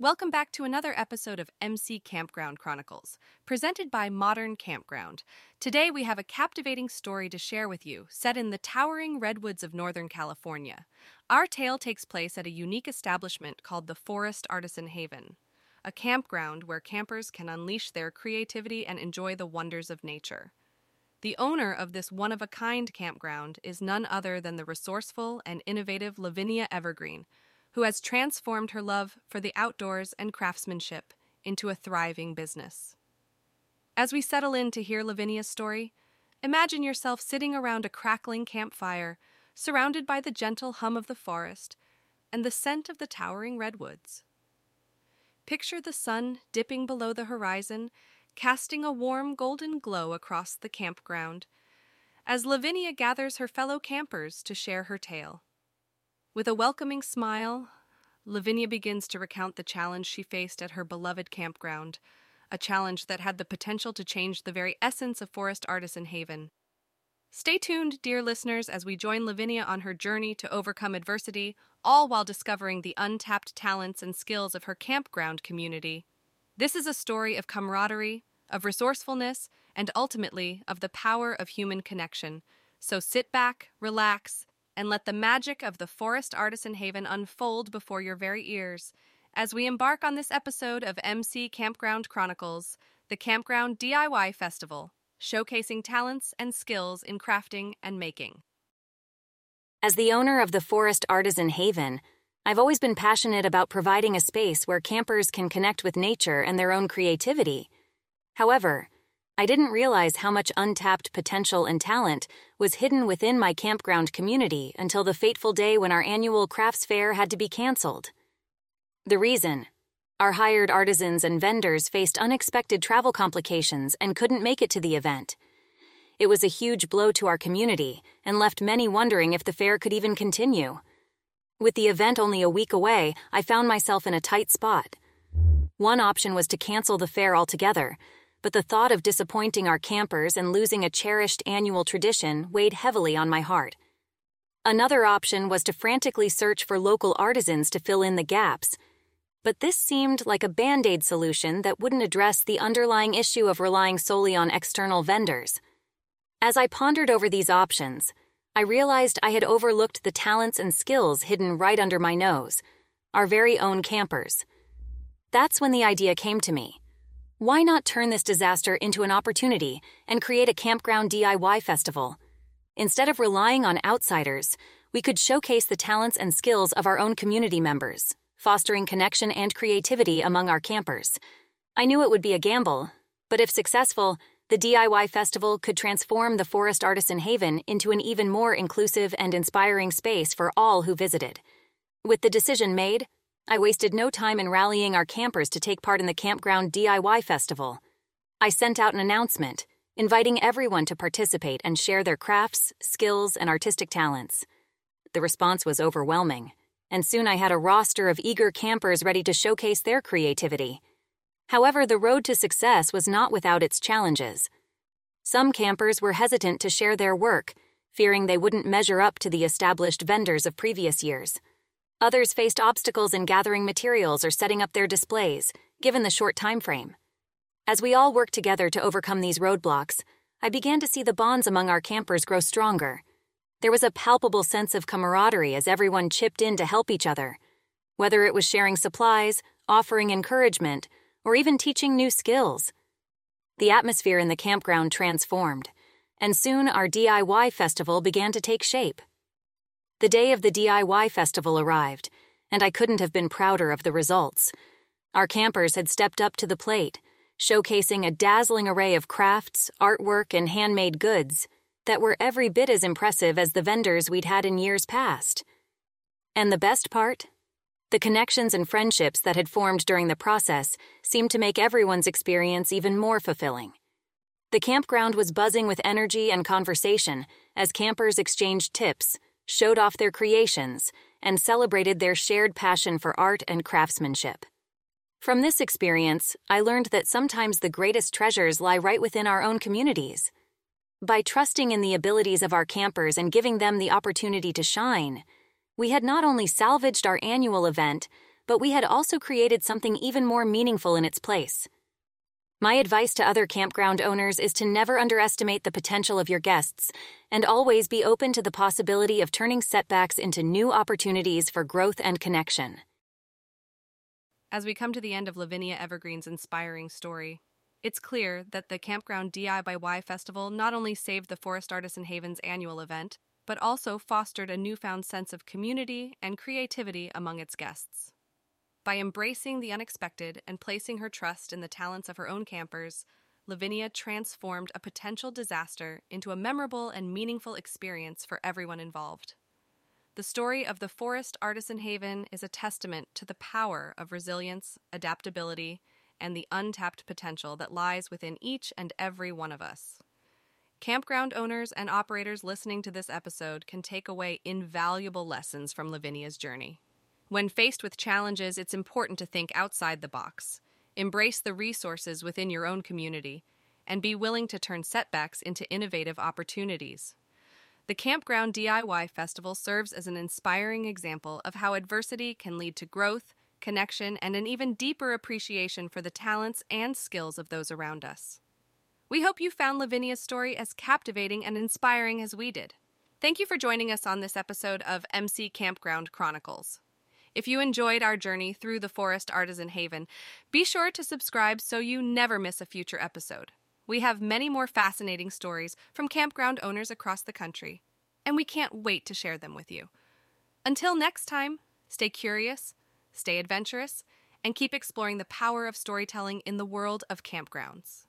Welcome back to another episode of MC Campground Chronicles, presented by Modern Campground. Today we have a captivating story to share with you, set in the towering redwoods of Northern California. Our tale takes place at a unique establishment called the Forest Artisan Haven, a campground where campers can unleash their creativity and enjoy the wonders of nature. The owner of this one of a kind campground is none other than the resourceful and innovative Lavinia Evergreen who has transformed her love for the outdoors and craftsmanship into a thriving business. As we settle in to hear Lavinia's story, imagine yourself sitting around a crackling campfire, surrounded by the gentle hum of the forest and the scent of the towering redwoods. Picture the sun dipping below the horizon, casting a warm golden glow across the campground, as Lavinia gathers her fellow campers to share her tale. With a welcoming smile, Lavinia begins to recount the challenge she faced at her beloved campground, a challenge that had the potential to change the very essence of Forest Artisan Haven. Stay tuned, dear listeners, as we join Lavinia on her journey to overcome adversity, all while discovering the untapped talents and skills of her campground community. This is a story of camaraderie, of resourcefulness, and ultimately of the power of human connection. So sit back, relax, and let the magic of the Forest Artisan Haven unfold before your very ears as we embark on this episode of MC Campground Chronicles, the Campground DIY Festival, showcasing talents and skills in crafting and making. As the owner of the Forest Artisan Haven, I've always been passionate about providing a space where campers can connect with nature and their own creativity. However, I didn't realize how much untapped potential and talent was hidden within my campground community until the fateful day when our annual crafts fair had to be canceled. The reason our hired artisans and vendors faced unexpected travel complications and couldn't make it to the event. It was a huge blow to our community and left many wondering if the fair could even continue. With the event only a week away, I found myself in a tight spot. One option was to cancel the fair altogether but the thought of disappointing our campers and losing a cherished annual tradition weighed heavily on my heart. Another option was to frantically search for local artisans to fill in the gaps. But this seemed like a band aid solution that wouldn't address the underlying issue of relying solely on external vendors. As I pondered over these options, I realized I had overlooked the talents and skills hidden right under my nose our very own campers. That's when the idea came to me. Why not turn this disaster into an opportunity and create a campground DIY festival? Instead of relying on outsiders, we could showcase the talents and skills of our own community members, fostering connection and creativity among our campers. I knew it would be a gamble, but if successful, the DIY festival could transform the Forest Artisan Haven into an even more inclusive and inspiring space for all who visited. With the decision made, I wasted no time in rallying our campers to take part in the Campground DIY Festival. I sent out an announcement, inviting everyone to participate and share their crafts, skills, and artistic talents. The response was overwhelming, and soon I had a roster of eager campers ready to showcase their creativity. However, the road to success was not without its challenges. Some campers were hesitant to share their work, fearing they wouldn't measure up to the established vendors of previous years. Others faced obstacles in gathering materials or setting up their displays, given the short time frame. As we all worked together to overcome these roadblocks, I began to see the bonds among our campers grow stronger. There was a palpable sense of camaraderie as everyone chipped in to help each other, whether it was sharing supplies, offering encouragement, or even teaching new skills. The atmosphere in the campground transformed, and soon our DIY festival began to take shape. The day of the DIY festival arrived, and I couldn't have been prouder of the results. Our campers had stepped up to the plate, showcasing a dazzling array of crafts, artwork, and handmade goods that were every bit as impressive as the vendors we'd had in years past. And the best part? The connections and friendships that had formed during the process seemed to make everyone's experience even more fulfilling. The campground was buzzing with energy and conversation as campers exchanged tips, showed off their creations, and celebrated their shared passion for art and craftsmanship. From this experience, I learned that sometimes the greatest treasures lie right within our own communities. By trusting in the abilities of our campers and giving them the opportunity to shine, we had not only salvaged our annual event, but we had also created something even more meaningful in its place. My advice to other campground owners is to never underestimate the potential of your guests and always be open to the possibility of turning setbacks into new opportunities for growth and connection. As we come to the end of Lavinia Evergreen's inspiring story, it's clear that the Campground DIY Festival not only saved the Forest Artisan Haven's annual event, but also fostered a newfound sense of community and creativity among its guests. By embracing the unexpected and placing her trust in the talents of her own campers, Lavinia transformed a potential disaster into a memorable and meaningful experience for everyone involved. The story of the Forest Artisan Haven is a testament to the power of resilience, adaptability, and the untapped potential that lies within each and every one of us. Campground owners and operators listening to this episode can take away invaluable lessons from Lavinia's journey. When faced with challenges, it's important to think outside the box, embrace the resources within your own community, and be willing to turn setbacks into innovative opportunities. The Campground DIY Festival serves as an inspiring example of how adversity can lead to growth, connection, and an even deeper appreciation for the talents and skills of those around us. We hope you found Lavinia's story as captivating and inspiring as we did. Thank you for joining us on this episode of MC Campground Chronicles. If you enjoyed our journey through the Forest Artisan Haven, be sure to subscribe so you never miss a future episode. We have many more fascinating stories from campground owners across the country, and we can't wait to share them with you. Until next time, stay curious, stay adventurous, and keep exploring the power of storytelling in the world of campgrounds.